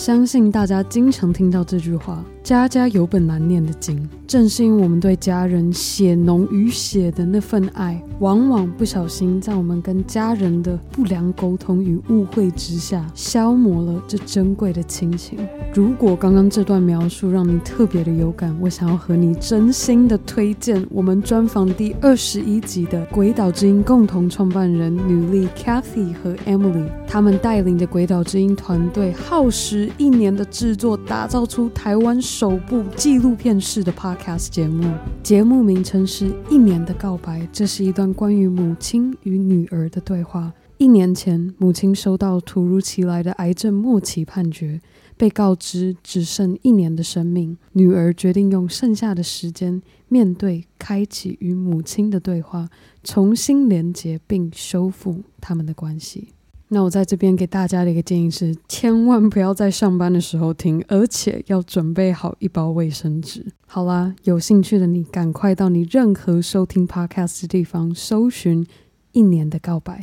相信大家经常听到这句话：“家家有本难念的经。”正是因为我们对家人血浓于血的那份爱，往往不小心在我们跟家人的不良沟通与误会之下，消磨了这珍贵的亲情。如果刚刚这段描述让你特别的有感，我想要和你真心的推荐我们专访第二十一集的鬼岛之音共同创办人女力 Kathy 和 Emily，他们带领着鬼岛之音团队，耗时一年的制作，打造出台湾首部纪录片式的 Podcast 节目。节目名称是《一年的告白》，这是一段关于母亲与女儿的对话。一年前，母亲收到突如其来的癌症末期判决，被告知只剩一年的生命。女儿决定用剩下的时间面对、开启与母亲的对话，重新连接并修复他们的关系。那我在这边给大家的一个建议是，千万不要在上班的时候听，而且要准备好一包卫生纸。好啦，有兴趣的你赶快到你任何收听 Podcast 的地方搜寻《一年的告白》。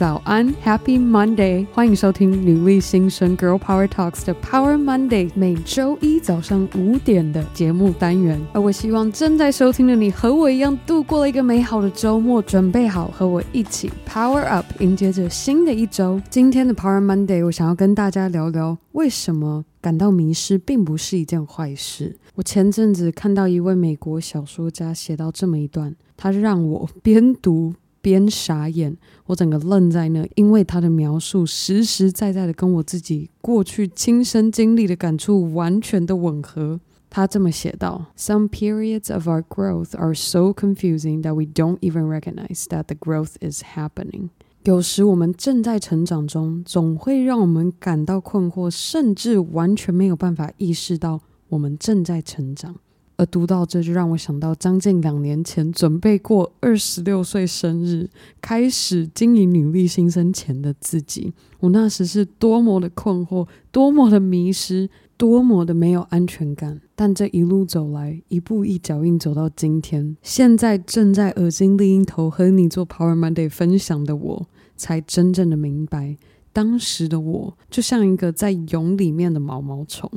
早安，Happy Monday！欢迎收听女力新生 Girl Power Talks 的 Power Monday，每周一早上五点的节目单元。而我希望正在收听的你和我一样度过了一个美好的周末，准备好和我一起 Power Up，迎接着新的一周。今天的 Power Monday，我想要跟大家聊聊为什么感到迷失并不是一件坏事。我前阵子看到一位美国小说家写到这么一段，他让我 边读。边傻眼，我整个愣在那，因为他的描述实实在在的跟我自己过去亲身经历的感触完全的吻合。他这么写道：Some periods of our growth are so confusing that we don't even recognize that the growth is happening。有时我们正在成长中，总会让我们感到困惑，甚至完全没有办法意识到我们正在成长。而读到这就让我想到，将近两年前准备过二十六岁生日，开始经营女力新生前的自己。我那时是多么的困惑，多么的迷失，多么的没有安全感。但这一路走来，一步一脚印走到今天，现在正在耳机另一头和你做 Power Monday 分享的我，才真正的明白。当时的我就像一个在蛹里面的毛毛虫，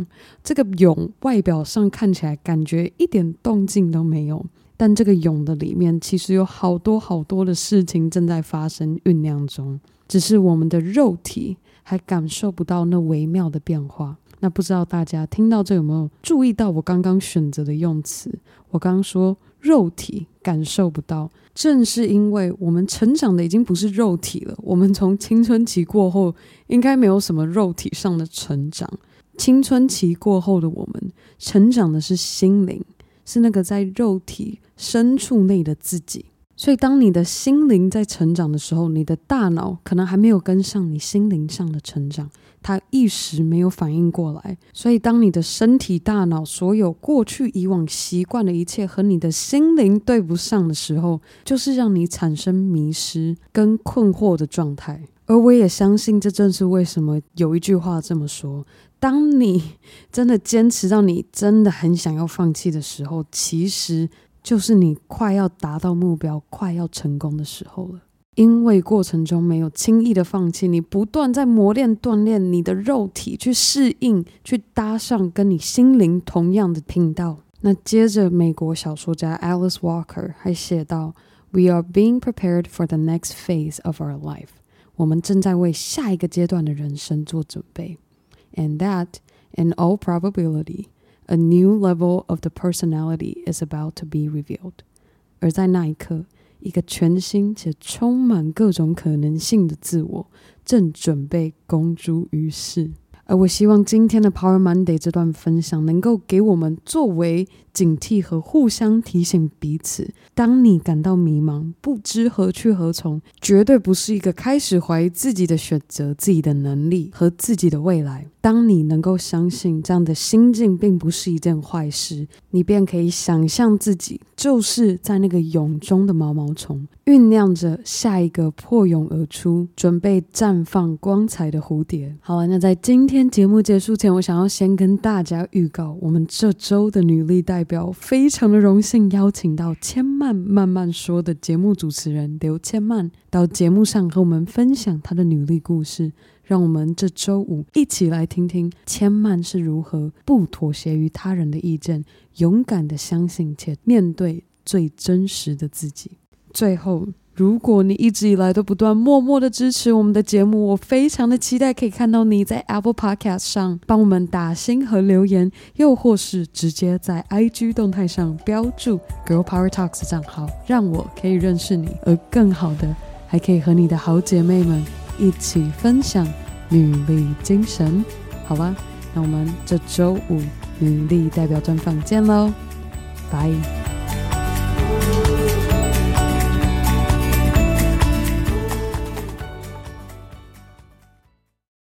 这个蛹外表上看起来感觉一点动静都没有，但这个蛹的里面其实有好多好多的事情正在发生酝酿中，只是我们的肉体还感受不到那微妙的变化。那不知道大家听到这有没有注意到我刚刚选择的用词？我刚说肉体感受不到。正是因为我们成长的已经不是肉体了，我们从青春期过后，应该没有什么肉体上的成长。青春期过后的我们，成长的是心灵，是那个在肉体深处内的自己。所以，当你的心灵在成长的时候，你的大脑可能还没有跟上你心灵上的成长。他一时没有反应过来，所以当你的身体、大脑所有过去以往习惯的一切和你的心灵对不上的时候，就是让你产生迷失跟困惑的状态。而我也相信，这正是为什么有一句话这么说：当你真的坚持到你真的很想要放弃的时候，其实就是你快要达到目标、快要成功的时候了。因为过程中没有轻易的放弃，你不断在磨练、锻炼你的肉体，去适应、去搭上跟你心灵同样的频道。那接着，美国小说家 Alice Walker 还写道：“We are being prepared for the next phase of our life。”我们正在为下一个阶段的人生做准备。And that, in all probability, a new level of the personality is about to be revealed。而在那一刻。一个全新且充满各种可能性的自我，正准备公诸于世。而我希望今天的 Power Monday 这段分享，能够给我们作为警惕和互相提醒彼此。当你感到迷茫，不知何去何从，绝对不是一个开始怀疑自己的选择、自己的能力和自己的未来。当你能够相信这样的心境并不是一件坏事，你便可以想象自己就是在那个蛹中的毛毛虫，酝酿着下一个破蛹而出、准备绽放光彩的蝴蝶。好了，那在今天节目结束前，我想要先跟大家预告，我们这周的女力代表非常的荣幸邀请到千曼慢慢说的节目主持人刘千曼到节目上和我们分享她的女力故事。让我们这周五一起来听听千曼是如何不妥协于他人的意见，勇敢地相信且面对最真实的自己。最后，如果你一直以来都不断默默的支持我们的节目，我非常的期待可以看到你在 Apple Podcast 上帮我们打星和留言，又或是直接在 IG 动态上标注 Girl Power Talks 账号，让我可以认识你，而更好的还可以和你的好姐妹们。一起分享女力精神，好吧？那我们这周五女力代表专访见喽，拜。